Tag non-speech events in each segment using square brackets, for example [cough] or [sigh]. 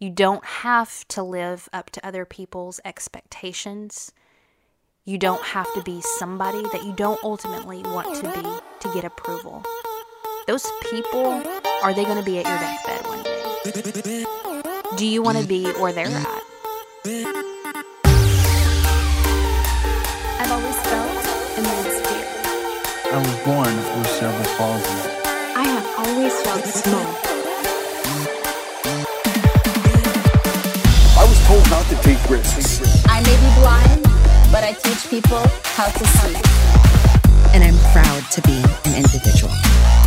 You don't have to live up to other people's expectations. You don't have to be somebody that you don't ultimately want to be to get approval. Those people, are they going to be at your deathbed one day? Do you want to be where they're at? I've always felt immense fear. I was born with cerebral palsy. I have always felt small. Told not to take risks. I may be blind, but I teach people how to see. and I'm proud to be an individual.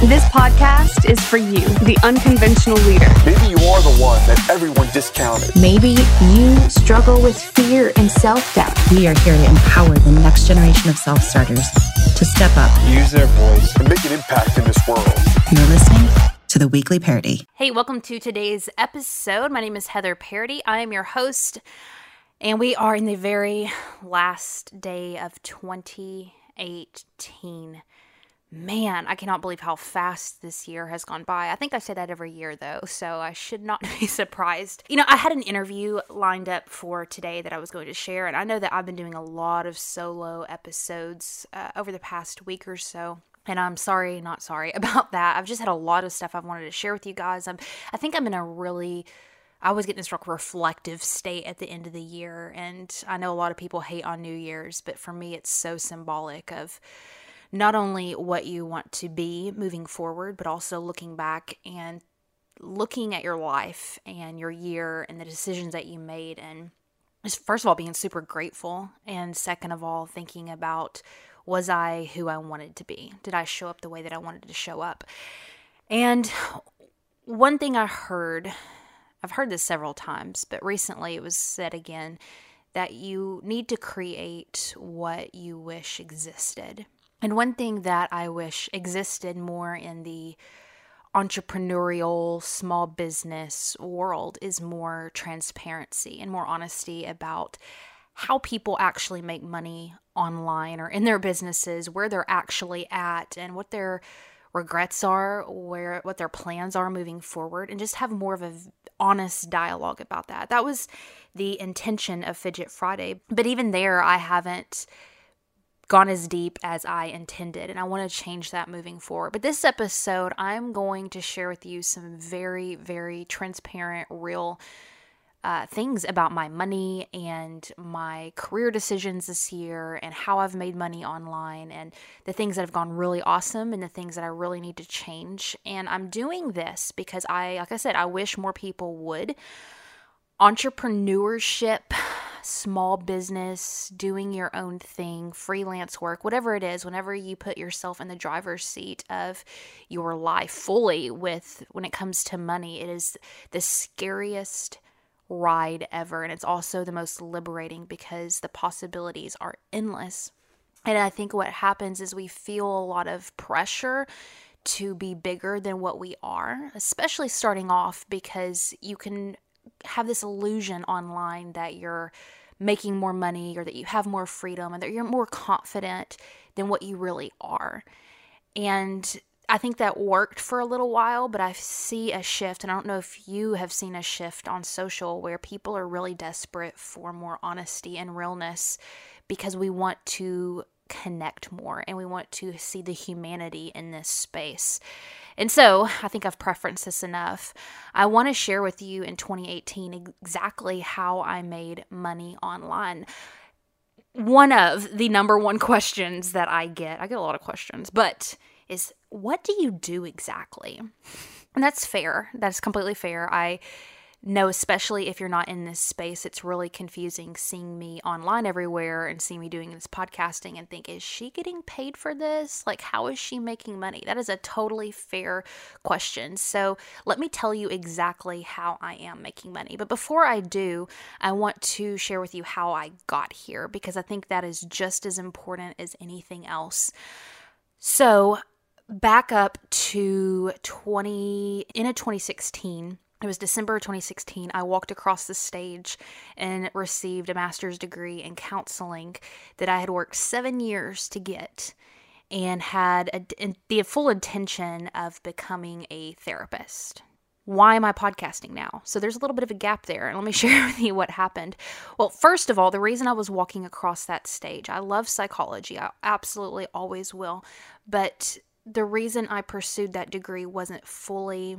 This podcast is for you, the unconventional leader. Maybe you are the one that everyone discounted. Maybe you struggle with fear and self doubt. We are here to empower the next generation of self starters to step up. Use their voice. And make an impact in this world. You're listening to the weekly parody. Hey, welcome to today's episode. My name is Heather Parady. I am your host, and we are in the very last day of 2018. Man, I cannot believe how fast this year has gone by. I think I say that every year, though, so I should not [laughs] be surprised. You know, I had an interview lined up for today that I was going to share, and I know that I've been doing a lot of solo episodes uh, over the past week or so. And I'm sorry, not sorry [laughs] about that. I've just had a lot of stuff I've wanted to share with you guys. I'm, I think I'm in a really I always get in this reflective state at the end of the year. And I know a lot of people hate on New Year's, but for me, it's so symbolic of not only what you want to be moving forward, but also looking back and looking at your life and your year and the decisions that you made. And first of all, being super grateful. And second of all, thinking about was I who I wanted to be? Did I show up the way that I wanted to show up? And one thing I heard I've heard this several times, but recently it was said again that you need to create what you wish existed. And one thing that I wish existed more in the entrepreneurial small business world is more transparency and more honesty about how people actually make money online or in their businesses, where they're actually at, and what their regrets are, where what their plans are moving forward, and just have more of a honest dialogue about that. That was the intention of Fidget Friday. But even there, I haven't gone as deep as I intended, and I want to change that moving forward. But this episode, I'm going to share with you some very, very transparent, real uh, things about my money and my career decisions this year and how I've made money online and the things that have gone really awesome and the things that I really need to change. And I'm doing this because I, like I said, I wish more people would. Entrepreneurship, small business, doing your own thing, freelance work, whatever it is, whenever you put yourself in the driver's seat of your life fully with when it comes to money, it is the scariest ride ever. And it's also the most liberating because the possibilities are endless. And I think what happens is we feel a lot of pressure to be bigger than what we are, especially starting off because you can have this illusion online that you're making more money or that you have more freedom and that you're more confident than what you really are. And I think that worked for a little while, but I see a shift, and I don't know if you have seen a shift on social where people are really desperate for more honesty and realness because we want to connect more and we want to see the humanity in this space. And so I think I've preferenced this enough. I want to share with you in 2018 exactly how I made money online one of the number one [laughs] questions that I get, I get a lot of questions, but is what do you do exactly? And that's fair. That's completely fair. I know, especially if you're not in this space, it's really confusing seeing me online everywhere and seeing me doing this podcasting and think, is she getting paid for this? Like, how is she making money? That is a totally fair question. So, let me tell you exactly how I am making money. But before I do, I want to share with you how I got here because I think that is just as important as anything else. So, back up to 20 in a 2016 it was December 2016. I walked across the stage and received a master's degree in counseling that I had worked seven years to get and had a, the full intention of becoming a therapist. why am I podcasting now? So there's a little bit of a gap there. And let me [laughs] share with you what happened. Well, first of all, the reason I was walking across that stage, I love psychology. I absolutely always will. But the reason I pursued that degree wasn't fully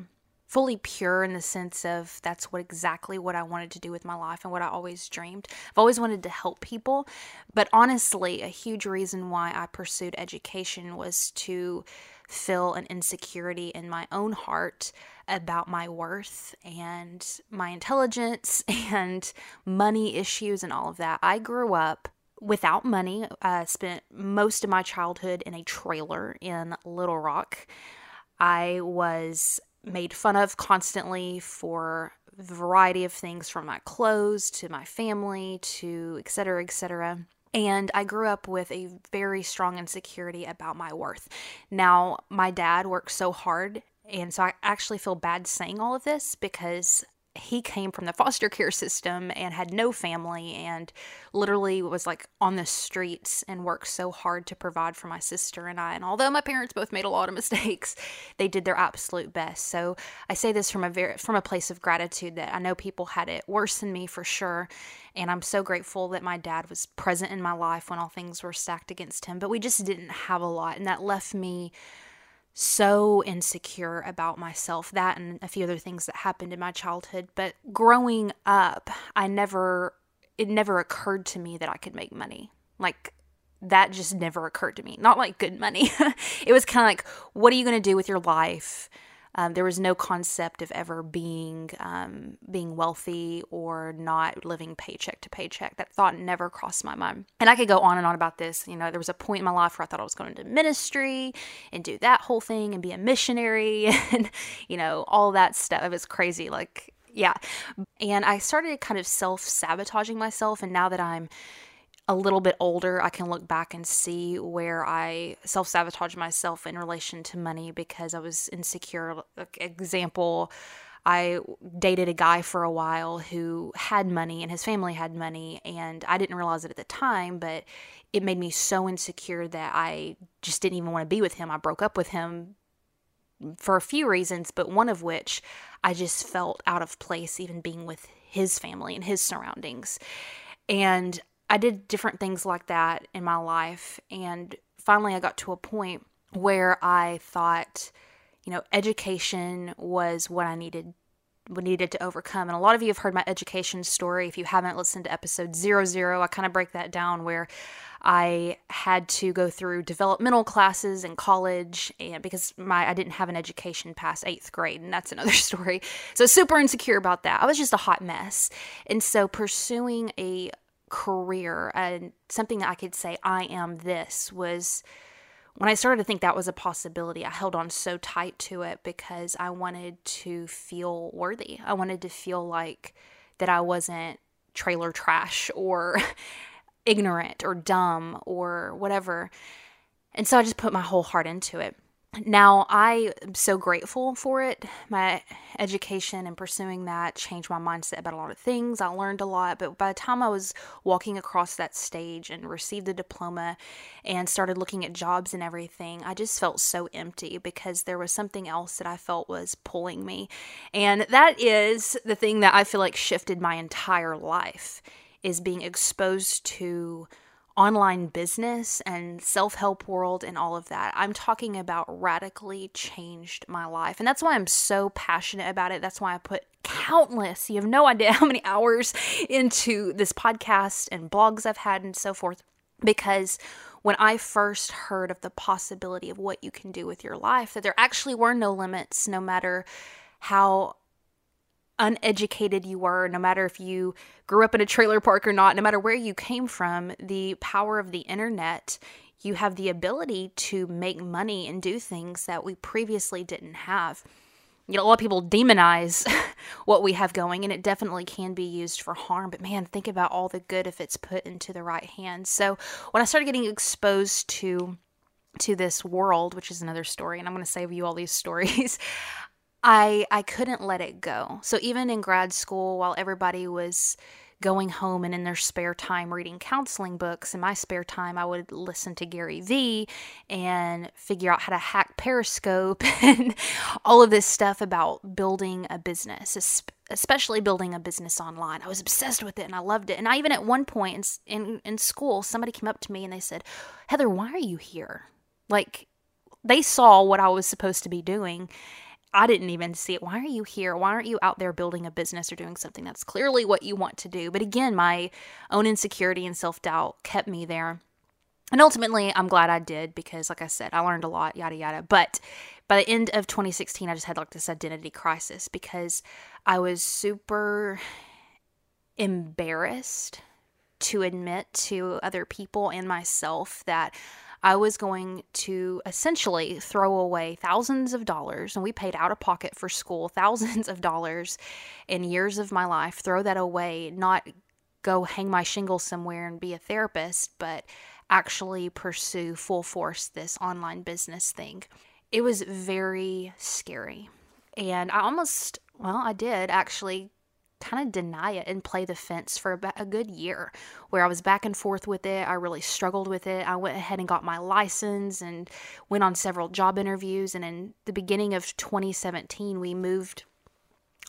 fully pure in the sense of that's what exactly what I wanted to do with my life and what I always dreamed. I've always wanted to help people, but honestly, a huge reason why I pursued education was to fill an insecurity in my own heart about my worth and my intelligence [laughs] and money issues and all of that. I grew up without money. I spent most of my childhood in a trailer in Little Rock. I was made fun of constantly for a variety of things from my clothes to my family to et cetera, et cetera. And I grew up with a very strong insecurity about my worth. Now, my dad worked so hard, and so I actually feel bad saying all of this because he came from the foster care system and had no family and literally was like on the streets and worked so hard to provide for my sister and I. And although my parents both made a lot of [laughs] mistakes, they did their absolute best. So I say this from a very from a place of gratitude that I know people had it worse than me for sure. And I'm so grateful that my dad was present in my life when all things were stacked against him. But we just didn't have a lot. And that left me so insecure about myself that and a few other things that happened in my childhood but growing up i never it never occurred to me that i could make money. Like that just never occurred to me. Not like good money. [laughs] It was kind of like what are you going to do with your life um, there was no concept of ever being um, being wealthy or not living paycheck to paycheck. That thought never crossed my mind. And I could go on and on about this. You know, there was a point in my life where I thought I was going into ministry and do that whole thing and be a missionary [laughs] and you know all that stuff. It was crazy. Like yeah, and I started kind of self sabotaging myself. And now that I'm a little bit older, I can look back and see where I self sabotage myself in relation to money because I was insecure. Like, example, I dated a guy for a while who had money and his family had money, and I didn't realize it at the time, but it made me so insecure that I just didn't even want to be with him. I broke up with him for a few reasons, but one of which I just felt out of place even being with his family and his surroundings. And I did different things like that in my life. And finally, I got to a point where I thought, you know, education was what I needed needed to overcome. And a lot of you have heard my education story. If you haven't listened to episode zero zero, I kind of break that down where I had to go through developmental classes in college and because my I didn't have an education past 8th grade and that's another [laughs] story. So super insecure about that. I was just a hot mess. And so pursuing a career and something that I could say, I am this, was when I started to think that was a possibility, I held on so tight to it because I wanted to feel worthy. I wanted to feel like that I wasn't trailer trash or [laughs] ignorant or dumb or whatever. And so I just put my whole heart into it. Now, I am so grateful for it. My education and pursuing that changed my mindset about a lot of things. I learned a lot, but by the time I was walking across that stage and received the diploma and started looking at jobs and everything, I just felt so empty because there was something else that I felt was pulling me. And that is the thing that I feel like shifted my entire life is being exposed to online business and self help world and all of that. I'm talking about radically changed my life. And that's why I'm so passionate about it. That's why I put countless, you have no idea how many hours into this podcast and blogs I've had and so forth. Because when I first heard of the possibility of what you can do with your life, that there actually were no limits, no matter how uneducated you were, no matter if you grew up in a trailer park or not, no matter where you came from, the power of the internet, you have the ability to make money and do things that we previously didn't have. You know, a lot of people demonize [laughs] what we have going, and it definitely can be used for harm. But man, think about all the good if it's put into the right hands. So when I started getting exposed to to this world, which is another story, and I'm going to save you all these [laughs] stories. I I couldn't let it go. So even in grad school while everybody was going home and in their spare time reading counseling books. In my spare time, I would listen to Gary Vee and figure out how to hack Periscope [laughs] and all of this stuff about building a business, especially building a business online. I was obsessed with it and I loved it. And I even at one point in, in, in school, somebody came up to me and they said, Heather, why are you here? Like, they saw what I was supposed to be doing. I didn't even see it. Why are you here? Why aren't you out there building a business or doing something that's clearly what you want to do? But again, my own insecurity and self doubt kept me there. And ultimately, I'm glad I did because, like I said, I learned a lot, yada, yada. But by the end of 2016, I just had like this identity crisis because I was super embarrassed to admit to other people and myself that I was going to essentially throw away thousands of dollars, and we paid out of pocket for school [laughs] thousands of dollars in years of my life, throw that away, not go hang my shingle somewhere and be a therapist, but actually pursue full force this online business thing. It was very scary. And I almost, well, I did actually kind of deny it and play the fence for about a good year where I was back and forth with it. I really struggled with it. I went ahead and got my license and went on several job interviews. And in the beginning of 2017, we moved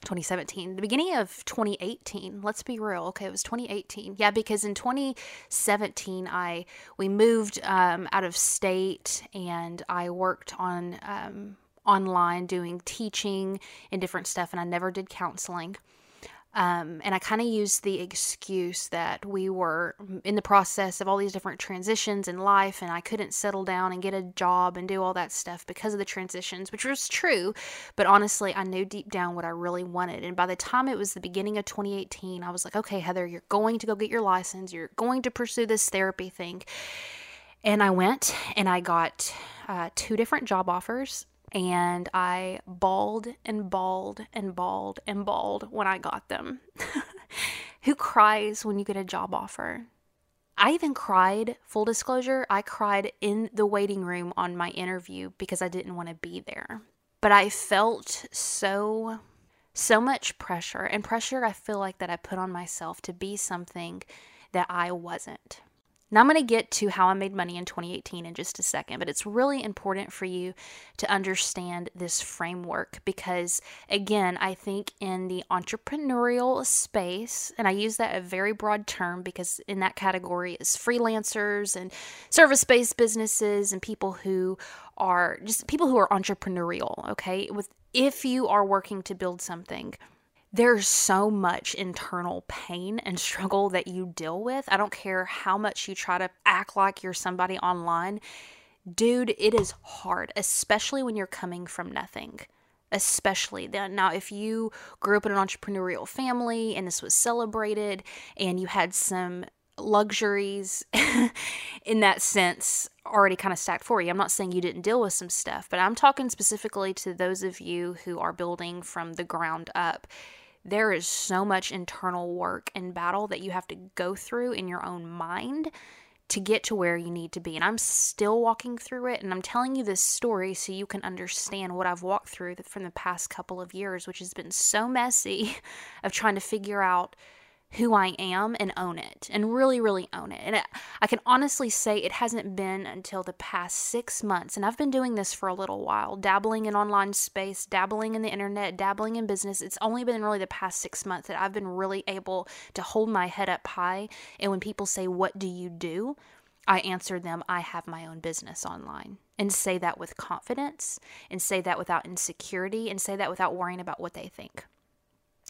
2017 the beginning of 2018 let's be real okay it was 2018 yeah because in 2017 i we moved um, out of state and i worked on um, online doing teaching and different stuff and i never did counseling um, and I kind of used the excuse that we were in the process of all these different transitions in life, and I couldn't settle down and get a job and do all that stuff because of the transitions, which was true. But honestly, I knew deep down what I really wanted. And by the time it was the beginning of 2018, I was like, okay, Heather, you're going to go get your license, you're going to pursue this therapy thing. And I went and I got uh, two different job offers and I bawled and bawled and bawled and bawled when I got them. [laughs] Who cries when you get a job offer? I even cried, full disclosure, I cried in the waiting room on my interview because I didn't want to be there. But I felt so so much pressure and pressure I feel like that I put on myself to be something that I wasn't. Now, I'm going to get to how I made money in 2018 in just a second, but it's really important for you to understand this framework because, again, I think in the entrepreneurial space, and I use that a very broad term because in that category is freelancers and service based businesses and people who are just people who are entrepreneurial, okay? With if you are working to build something, there's so much internal pain and struggle that you deal with. I don't care how much you try to act like you're somebody online. Dude, it is hard, especially when you're coming from nothing. Especially then. Now, if you grew up in an entrepreneurial family and this was celebrated and you had some luxuries [laughs] in that sense already kind of stacked for you. I'm not saying you didn't deal with some stuff, but I'm talking specifically to those of you who are building from the ground up there is so much internal work and battle that you have to go through in your own mind to get to where you need to be. And I'm still walking through it. And I'm telling you this story so you can understand what I've walked through from the past couple of years, which has been so messy [laughs] of trying to figure out who I am and own it and really, really own it. And it, I can honestly say it hasn't been until the past six months, and I've been doing this for a little while, dabbling in online space, dabbling in the internet, dabbling in business. It's only been really the past six months that I've been really able to hold my head up high. And when people say, What do you do? I answer them, I have my own business online. And say that with confidence, and say that without insecurity, and say that without worrying about what they think.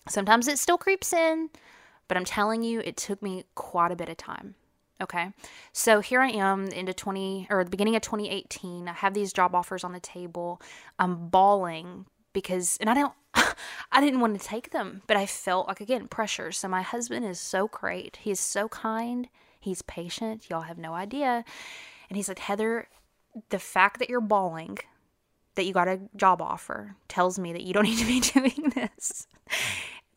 Sometimes it still creeps in, but I'm telling you, it took me quite a bit of time. Okay. So here I am into 20 or the beginning of 2018. I have these job offers on the table. I'm bawling because, and I don't, [laughs] I didn't want to take them, but I felt like, again, pressure. So my husband is so great. He's so kind. He's patient. Y'all have no idea. And he's like, Heather, the fact that you're bawling, that you got a job offer, tells me that you don't [laughs] need to be doing this.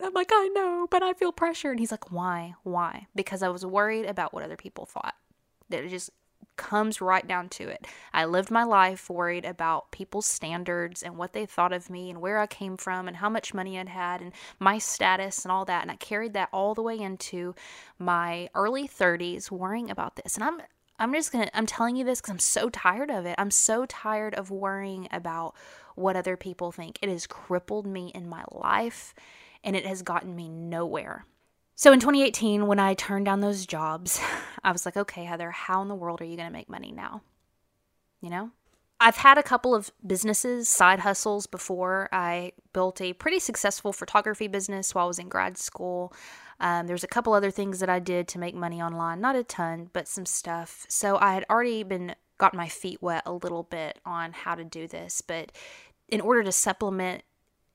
I'm like, I know, but I feel pressure. And he's like, why? Why? Because I was worried about what other people thought. That it just comes right down to it. I lived my life worried about people's standards and what they thought of me and where I came from and how much money I'd had and my status and all that. And I carried that all the way into my early 30s worrying about this. And I'm I'm just going to I'm telling you this cuz I'm so tired of it. I'm so tired of worrying about what other people think. It has crippled me in my life and it has gotten me nowhere. So in 2018, when I turned down those jobs, [laughs] I was like, okay, Heather, how in the world are you going to make money now? You know? I've had a couple of businesses, side hustles before. I built a pretty successful photography business while I was in grad school. Um, there's a couple other things that I did to make money online, not a ton, but some stuff. So I had already been got my feet wet a little bit on how to do this, but in order to supplement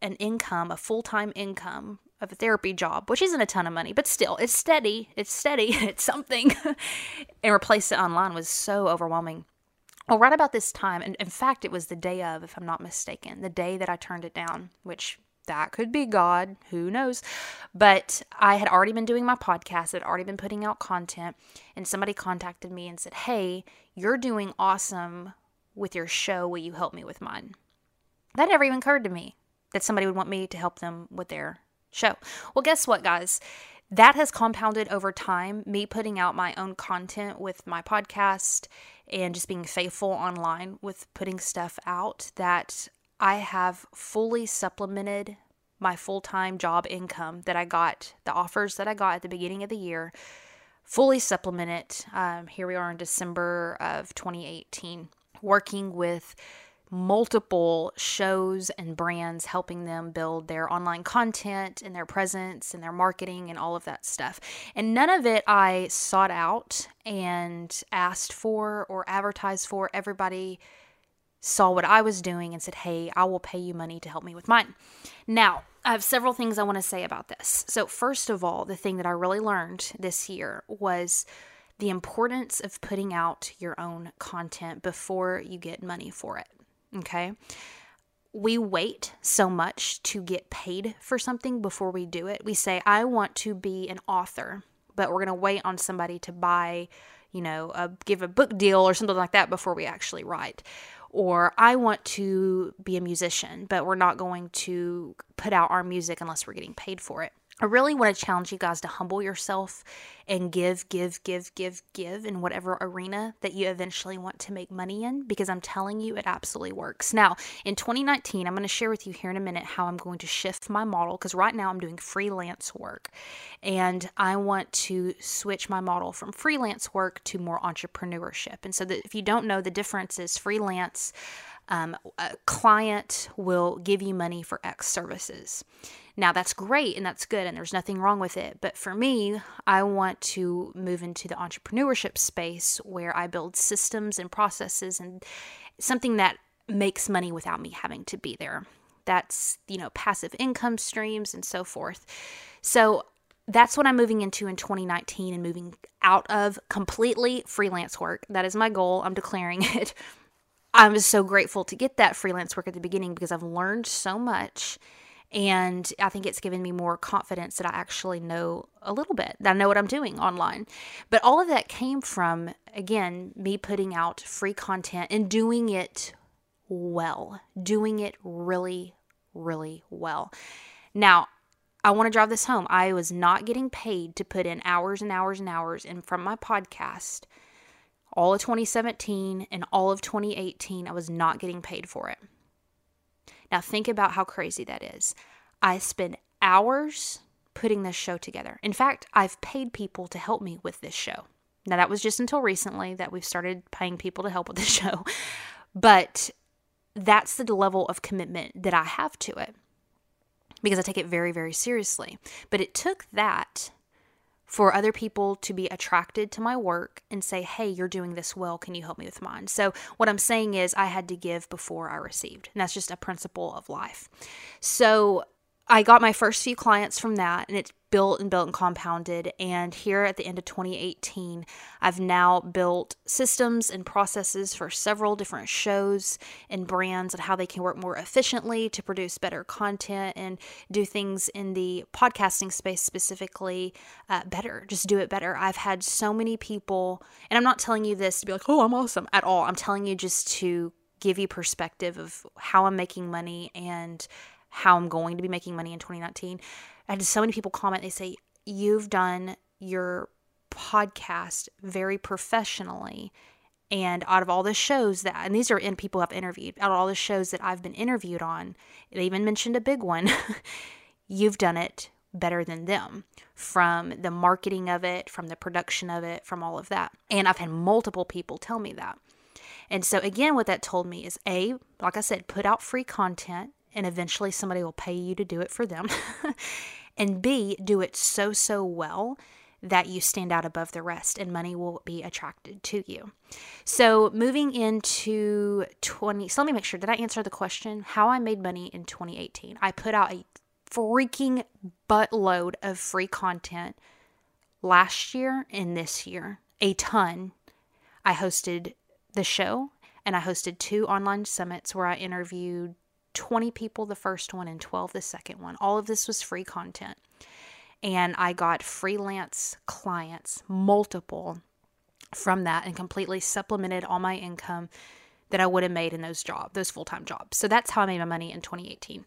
an income, a full time income of a therapy job, which isn't a ton of money, but still, it's steady. It's steady. [laughs] It's something. [laughs] and replace it online was so overwhelming. Well, right about this time, and in fact, it was the day of, if I'm not mistaken, the day that I turned it down, which that could be God, who knows. But I had already been doing my podcast, had already been putting out content, and somebody contacted me and said, Hey, you're doing awesome with your show. Will you help me with mine? That never even occurred to me that somebody would want me to help them with their show. Well, guess what, guys? That has compounded over time, me putting out my own content with my podcast and just being faithful online with putting stuff out that I have fully supplemented my full time job income that I got, the offers that I got at the beginning of the year, fully supplemented. Um, here we are in December of 2018, working with multiple shows and brands helping them build their online content and their presence and their marketing and all of that stuff. And none of it I sought out and asked for or advertised for. Everybody saw what I was doing and said, Hey, I will pay you money to help me with mine. Now, I have several things I want to say about this. So, first of all, the thing that I really learned this year was the importance of putting out your own content before you get money for it. Okay. We wait so much to get paid for something before we do it. We say, I want to be an author, but we're going to wait on somebody to buy, you know, a, give a book deal or something like that before we actually write. Or I want to be a musician, but we're not going to put out our music unless we're getting paid for it. I really want to challenge you guys to humble yourself and give, give, give, give, give in whatever arena that you eventually want to make money in because I'm telling you it absolutely works. Now, in 2019, I'm going to share with you here in a minute how I'm going to shift my model because right now I'm doing freelance work and I want to switch my model from freelance work to more entrepreneurship. And so that if you don't know the difference is freelance um, a client will give you money for X services. Now, that's great and that's good, and there's nothing wrong with it. But for me, I want to move into the entrepreneurship space where I build systems and processes and something that makes money without me having to be there. That's, you know, passive income streams and so forth. So, that's what I'm moving into in 2019 and moving out of completely freelance work. That is my goal. I'm declaring [laughs] it. I'm so grateful to get that freelance work at the beginning because I've learned so much. And I think it's given me more confidence that I actually know a little bit, that I know what I'm doing online. But all of that came from, again, me putting out free content and doing it well, doing it really, really well. Now, I want to drive this home. I was not getting paid to put in hours and hours and hours in from my podcast all of 2017 and all of 2018, I was not getting paid for it. Now, think about how crazy that is. I spend hours putting this show together. In fact, I've paid people to help me with this show. Now, that was just until recently that we've started paying people to help with the [laughs] show. But that's the level of commitment that I have to it because I take it very, very seriously. But it took that for other people to be attracted to my work and say, hey, you're doing this well. Can you help me with mine? So, what I'm saying is, I had to give before I received. And that's just a principle of life. So, I got my first few clients from that, and it's built and built and compounded. And here at the end of 2018, I've now built systems and processes for several different shows and brands and how they can work more efficiently to produce better content and do things in the podcasting space specifically uh, better. Just do it better. I've had so many people, and I'm not telling you this to be like, oh, I'm awesome at all. I'm telling you just to give you perspective of how I'm making money and how I'm going to be making money in 2019. I had so many people comment, they say, You've done your podcast very professionally. And out of all the shows that, and these are in people I've interviewed, out of all the shows that I've been interviewed on, they even mentioned a big one. [laughs] you've done it better than them from the marketing of it, from the production of it, from all of that. And I've had multiple people tell me that. And so, again, what that told me is A, like I said, put out free content and eventually somebody will pay you to do it for them. [laughs] and B, do it so, so well that you stand out above the rest and money will be attracted to you. So, moving into 20, so let me make sure, did I answer the question? How I made money in 2018. I put out a freaking buttload of free content last year and this year, a ton. I hosted the show and I hosted two online summits where I interviewed 20 people the first one and 12 the second one. All of this was free content. And I got freelance clients, multiple from that, and completely supplemented all my income that I would have made in those jobs, those full time jobs. So that's how I made my money in 2018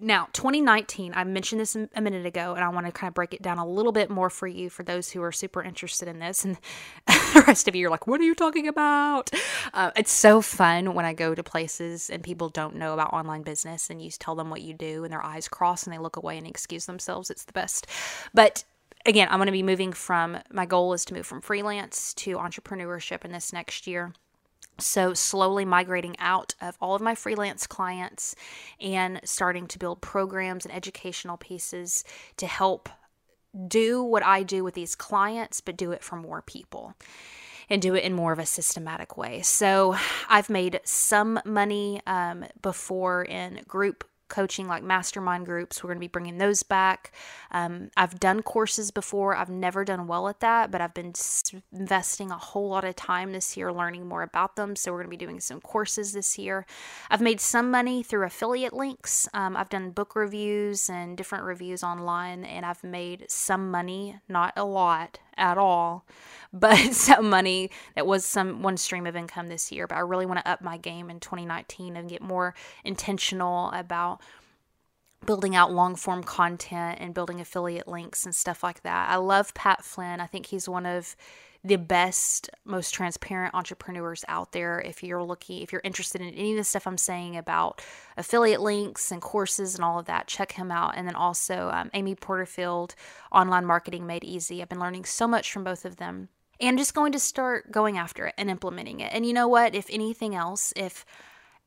now 2019 i mentioned this a minute ago and i want to kind of break it down a little bit more for you for those who are super interested in this and [laughs] the rest of you are like what are you talking about? Uh, it's so fun when i go to places and people don't know about online business and you tell them what you do and their eyes cross and they look away and excuse themselves it's the best. But again i'm going to be moving from my goal is to move from freelance to entrepreneurship in this next year so, slowly migrating out of all of my freelance clients and starting to build programs and educational pieces to help do what I do with these clients, but do it for more people and do it in more of a systematic way. So, I've made some money um, before in group coaching like mastermind groups. We're going to be bringing those back. Um, I've done courses before. I've never done well at that, but I've been investing a whole lot of time this year learning more about them. So we're going to be doing some courses this year. I've made some money through affiliate links. Um, I've done book reviews and different reviews online, and I've made some money, not a lot at all, but [laughs] some money that was some one stream of income this year. But I really want to up my game in 2019 and get more intentional about building out long form content and building affiliate links and stuff like that. I love Pat Flynn. I think he's one of the best, most transparent entrepreneurs out there. If you're looking, if you're interested in any of the stuff I'm saying about affiliate links and courses and all of that, check him out. And then also um, Amy Porterfield, Online Marketing Made Easy. I've been learning so much from both of them and just going to start going after it and implementing it. And you know what? If anything else, if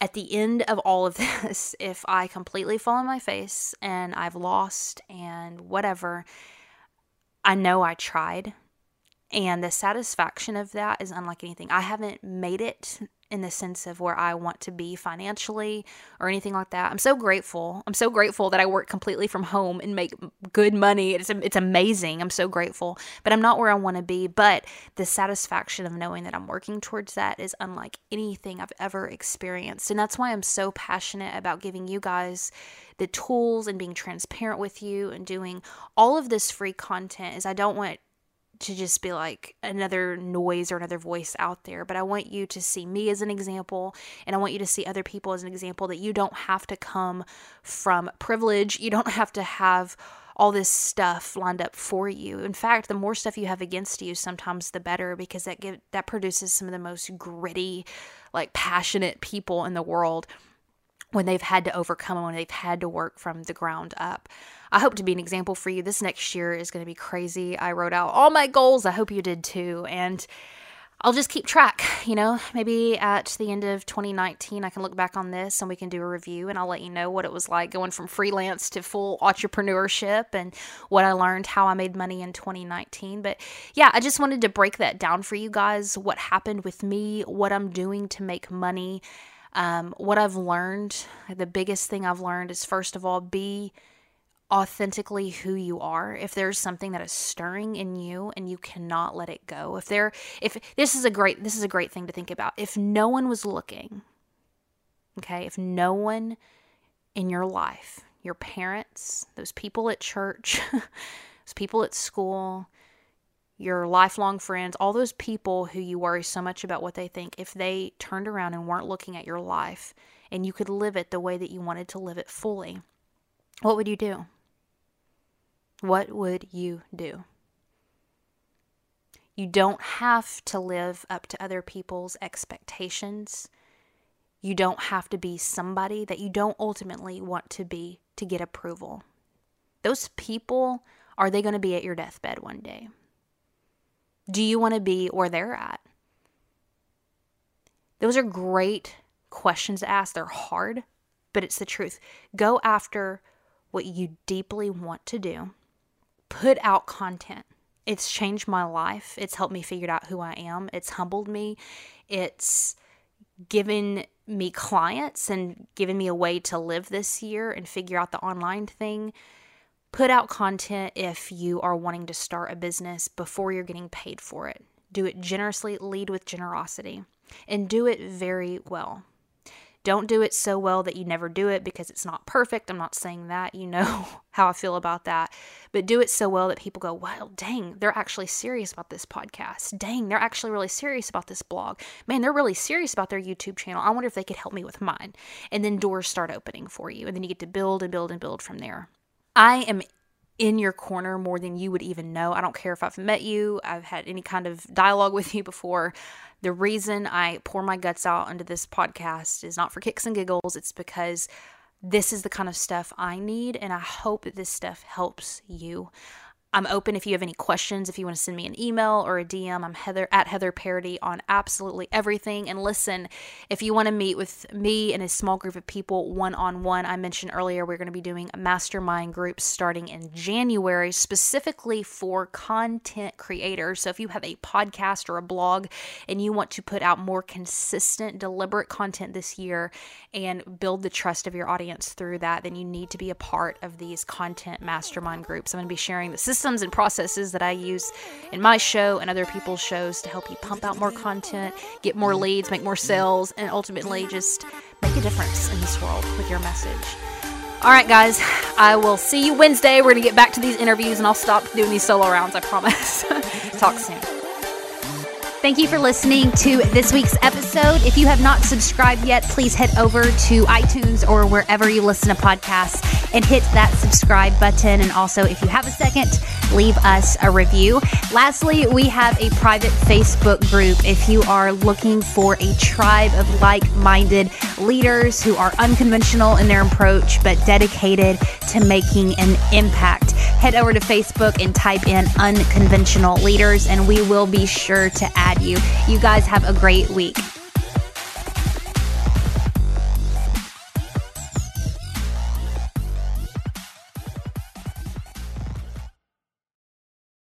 at the end of all of [laughs] this, if I completely fall on my face and I've lost and whatever, I know I tried and the satisfaction of that is unlike anything. I haven't made it in the sense of where I want to be financially or anything like that. I'm so grateful. I'm so grateful that I work completely from home and make good money. It's it's amazing. I'm so grateful. But I'm not where I want to be, but the satisfaction of knowing that I'm working towards that is unlike anything I've ever experienced. And that's why I'm so passionate about giving you guys the tools and being transparent with you and doing all of this free content is I don't want to just be like another noise or another voice out there, but I want you to see me as an example and I want you to see other people as an example that you don't have to come from privilege. You don't have to have all this stuff lined up for you. In fact, the more stuff you have against you, sometimes the better because that give, that produces some of the most gritty, like passionate people in the world when they've had to overcome and when they've had to work from the ground up. I hope to be an example for you. This next year is going to be crazy. I wrote out all my goals. I hope you did too. And I'll just keep track. You know, maybe at the end of 2019, I can look back on this and we can do a review and I'll let you know what it was like going from freelance to full entrepreneurship and what I learned, how I made money in 2019. But yeah, I just wanted to break that down for you guys what happened with me, what I'm doing to make money. Um, what I've learned, the biggest thing I've learned is first of all, be authentically who you are, if there's something that is stirring in you and you cannot let it go, if there if this is a great this is a great thing to think about. If no one was looking, okay, if no one in your life, your parents, those people at church, [laughs] those people at school, your lifelong friends, all those people who you worry so much about what they think, if they turned around and weren't looking at your life and you could live it the way that you wanted to live it fully, what would you do? What would you do? You don't have to live up to other people's expectations. You don't have to be somebody that you don't ultimately want to be to get approval. Those people, are they going to be at your deathbed one day? Do you want to be where they're at? Those are great questions to ask. They're hard, but it's the truth. Go after what you deeply want to do, put out content. It's changed my life. It's helped me figure out who I am. It's humbled me. It's given me clients and given me a way to live this year and figure out the online thing. Put out content if you are wanting to start a business before you're getting paid for it. Do it generously, lead with generosity, and do it very well. Don't do it so well that you never do it because it's not perfect. I'm not saying that. You know [laughs] how I feel about that. But do it so well that people go, well, dang, they're actually serious about this podcast. Dang, they're actually really serious about this blog. Man, they're really serious about their YouTube channel. I wonder if they could help me with mine. And then doors start opening for you. And then you get to build and build and build from there. I am in your corner more than you would even know. I don't care if I've met you, I've had any kind of dialogue [laughs] with you before. The reason I pour my guts out into this podcast is not for kicks and giggles, it's because this is the kind of stuff I need, and I hope that this stuff helps you. I'm open if you have any questions. If you want to send me an email or a DM, I'm Heather at Heather Parady on absolutely everything. And listen, if you want to meet with me and a small group of people one on one, I mentioned earlier we're going to be doing mastermind groups starting in January specifically for content creators. So if you have a podcast or a blog and you want to put out more consistent, deliberate content this year and build the trust of your audience through that, then you need to be a part of these content mastermind groups. I'm going to be sharing the system systems and processes that I use in my show and other people's shows to help you pump out more content, get more leads, make more sales, and ultimately just make a difference in this world with your message. All right, guys, I will see you Wednesday. We're going to get back to these interviews and I'll stop doing these solo rounds, I promise. [laughs] Talk soon. Thank you for listening to this week's episode. If you have not subscribed yet, please head over to iTunes or wherever you listen to podcasts and hit that subscribe button. And also, if you have a second, leave us a review. Lastly, we have a private Facebook group. If you are looking for a tribe of like minded leaders who are unconventional in their approach but dedicated to making an impact, head over to Facebook and type in unconventional leaders, and we will be sure to add you. You guys have a great week.